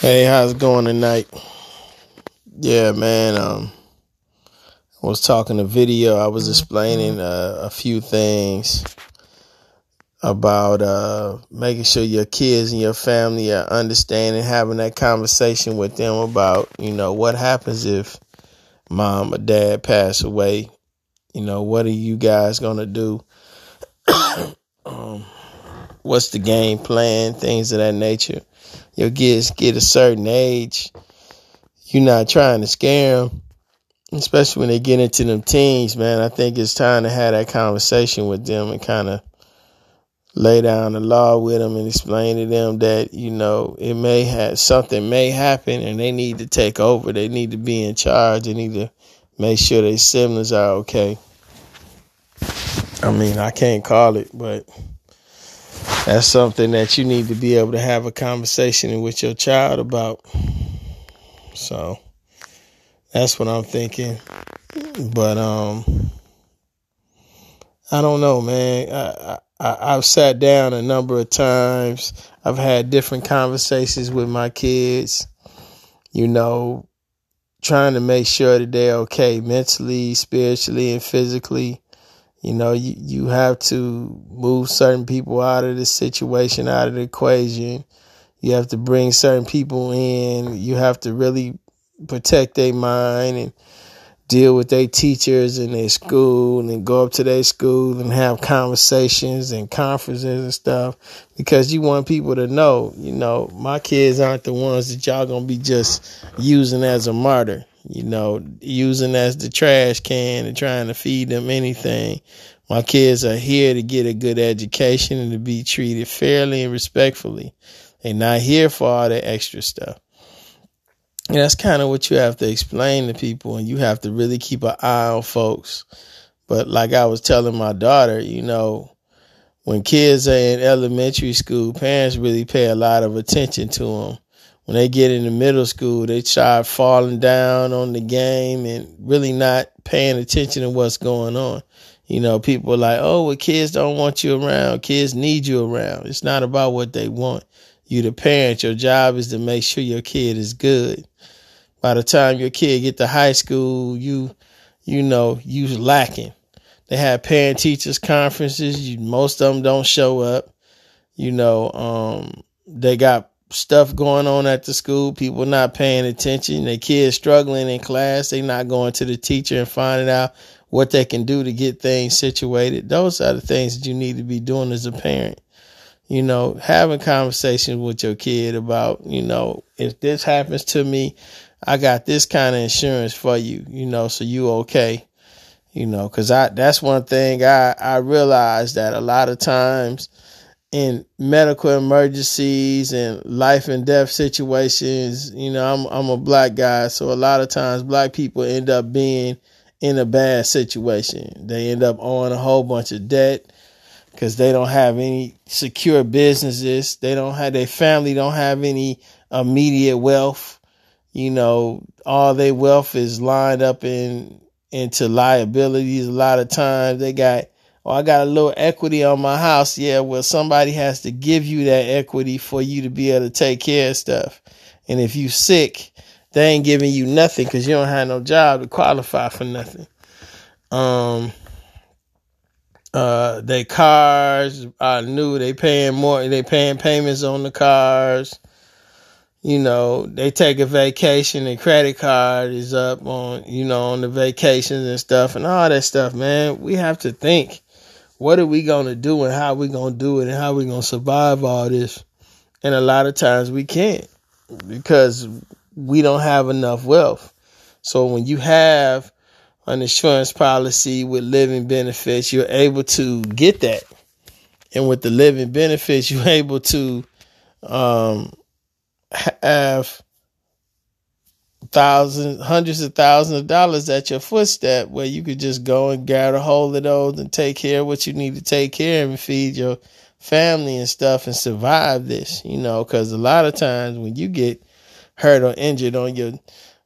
Hey, how's it going tonight? Yeah, man. Um, I was talking a video. I was explaining uh, a few things about uh, making sure your kids and your family are understanding, having that conversation with them about, you know, what happens if mom or dad pass away. You know, what are you guys gonna do? um, what's the game plan? Things of that nature your kids get a certain age, you're not trying to scare them, especially when they get into them teens, man. I think it's time to have that conversation with them and kind of lay down the law with them and explain to them that, you know, it may have something may happen and they need to take over. They need to be in charge. They need to make sure their siblings are okay. I mean, I can't call it, but that's something that you need to be able to have a conversation with your child about. So that's what I'm thinking. But um I don't know, man. I, I I've sat down a number of times. I've had different conversations with my kids. You know, trying to make sure that they're okay mentally, spiritually, and physically. You know, you, you have to move certain people out of the situation, out of the equation. You have to bring certain people in. You have to really protect their mind and deal with their teachers and their school and go up to their school and have conversations and conferences and stuff because you want people to know, you know, my kids aren't the ones that y'all gonna be just using as a martyr you know, using as the trash can and trying to feed them anything. My kids are here to get a good education and to be treated fairly and respectfully. They're not here for all the extra stuff. And that's kind of what you have to explain to people, and you have to really keep an eye on folks. But like I was telling my daughter, you know, when kids are in elementary school, parents really pay a lot of attention to them when they get into middle school, they start falling down on the game and really not paying attention to what's going on. You know, people are like, oh, well, kids don't want you around. Kids need you around. It's not about what they want. You, the parent, your job is to make sure your kid is good. By the time your kid get to high school, you, you know, you lacking. They have parent teachers conferences. You, most of them don't show up. You know, um, they got stuff going on at the school, people not paying attention, their kids struggling in class, they not going to the teacher and finding out what they can do to get things situated. Those are the things that you need to be doing as a parent. You know, having conversations with your kid about, you know, if this happens to me, I got this kind of insurance for you, you know, so you okay. You know, cause I, that's one thing I, I realized that a lot of times, in medical emergencies and life and death situations, you know, I'm I'm a black guy, so a lot of times black people end up being in a bad situation. They end up owing a whole bunch of debt because they don't have any secure businesses. They don't have their family don't have any immediate wealth. You know, all their wealth is lined up in into liabilities. A lot of times they got or I got a little equity on my house. Yeah, well, somebody has to give you that equity for you to be able to take care of stuff. And if you sick, they ain't giving you nothing because you don't have no job to qualify for nothing. Um, uh, they cars are new. They paying more. They paying payments on the cars. You know, they take a vacation and credit card is up on, you know, on the vacations and stuff and all that stuff, man. We have to think what are we going to do and how are we going to do it and how are we going to survive all this? And a lot of times we can't because we don't have enough wealth. So when you have an insurance policy with living benefits, you're able to get that. And with the living benefits, you're able to um, have thousands, hundreds of thousands of dollars at your footstep where you could just go and a hold of those and take care of what you need to take care of and feed your family and stuff and survive this, you know, because a lot of times when you get hurt or injured on your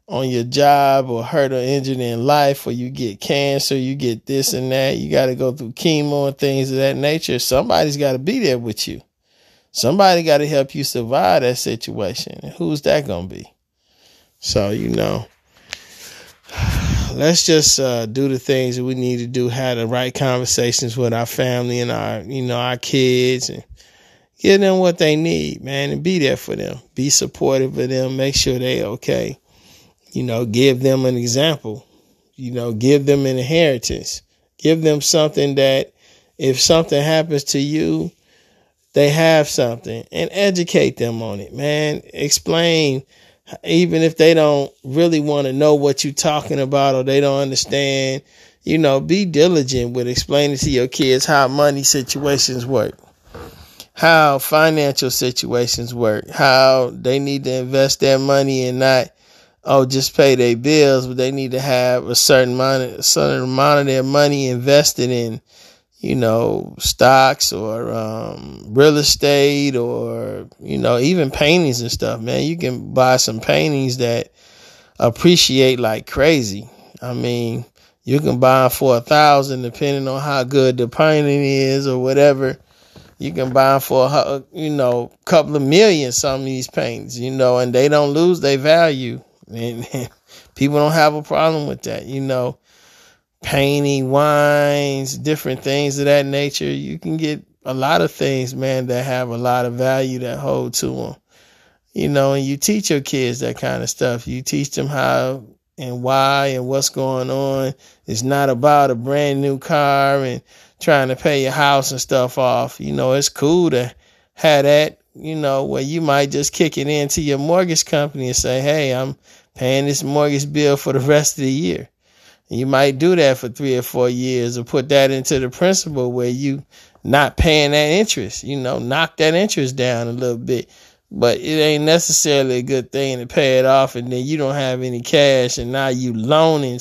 on your job or hurt or injured in life or you get cancer, you get this and that, you got to go through chemo and things of that nature. Somebody's got to be there with you. somebody got to help you survive that situation. And who's that going to be? So, you know, let's just uh, do the things that we need to do, have the right conversations with our family and our, you know, our kids and give them what they need, man, and be there for them. Be supportive of them. Make sure they okay. You know, give them an example. You know, give them an inheritance. Give them something that if something happens to you, they have something and educate them on it, man. Explain, even if they don't really want to know what you're talking about or they don't understand, you know, be diligent with explaining to your kids how money situations work, how financial situations work, how they need to invest their money and not, oh, just pay their bills, but they need to have a certain amount, a certain amount of their money invested in you know, stocks or um, real estate or, you know, even paintings and stuff, man. You can buy some paintings that appreciate like crazy. I mean, you can buy them for a thousand depending on how good the painting is or whatever. You can buy them for, a, you know, couple of million, some of these paintings, you know, and they don't lose their value. And people don't have a problem with that, you know painting, wines, different things of that nature. You can get a lot of things, man, that have a lot of value that hold to them. You know, and you teach your kids that kind of stuff. You teach them how and why and what's going on. It's not about a brand new car and trying to pay your house and stuff off. You know, it's cool to have that, you know, where you might just kick it into your mortgage company and say, hey, I'm paying this mortgage bill for the rest of the year. You might do that for three or four years or put that into the principal where you not paying that interest, you know, knock that interest down a little bit. But it ain't necessarily a good thing to pay it off and then you don't have any cash and now you loaning.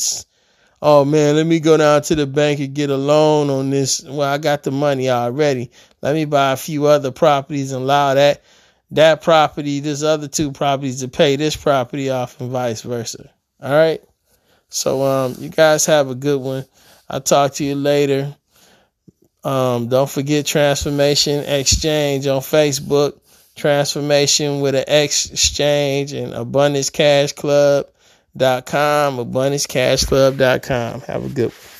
Oh man, let me go down to the bank and get a loan on this. Well, I got the money already. Let me buy a few other properties and allow that that property, this other two properties to pay this property off and vice versa. All right. So um, you guys have a good one. I'll talk to you later. Um, don't forget Transformation Exchange on Facebook. Transformation with an X exchange and AbundanceCashClub.com. AbundanceCashClub.com. Have a good one.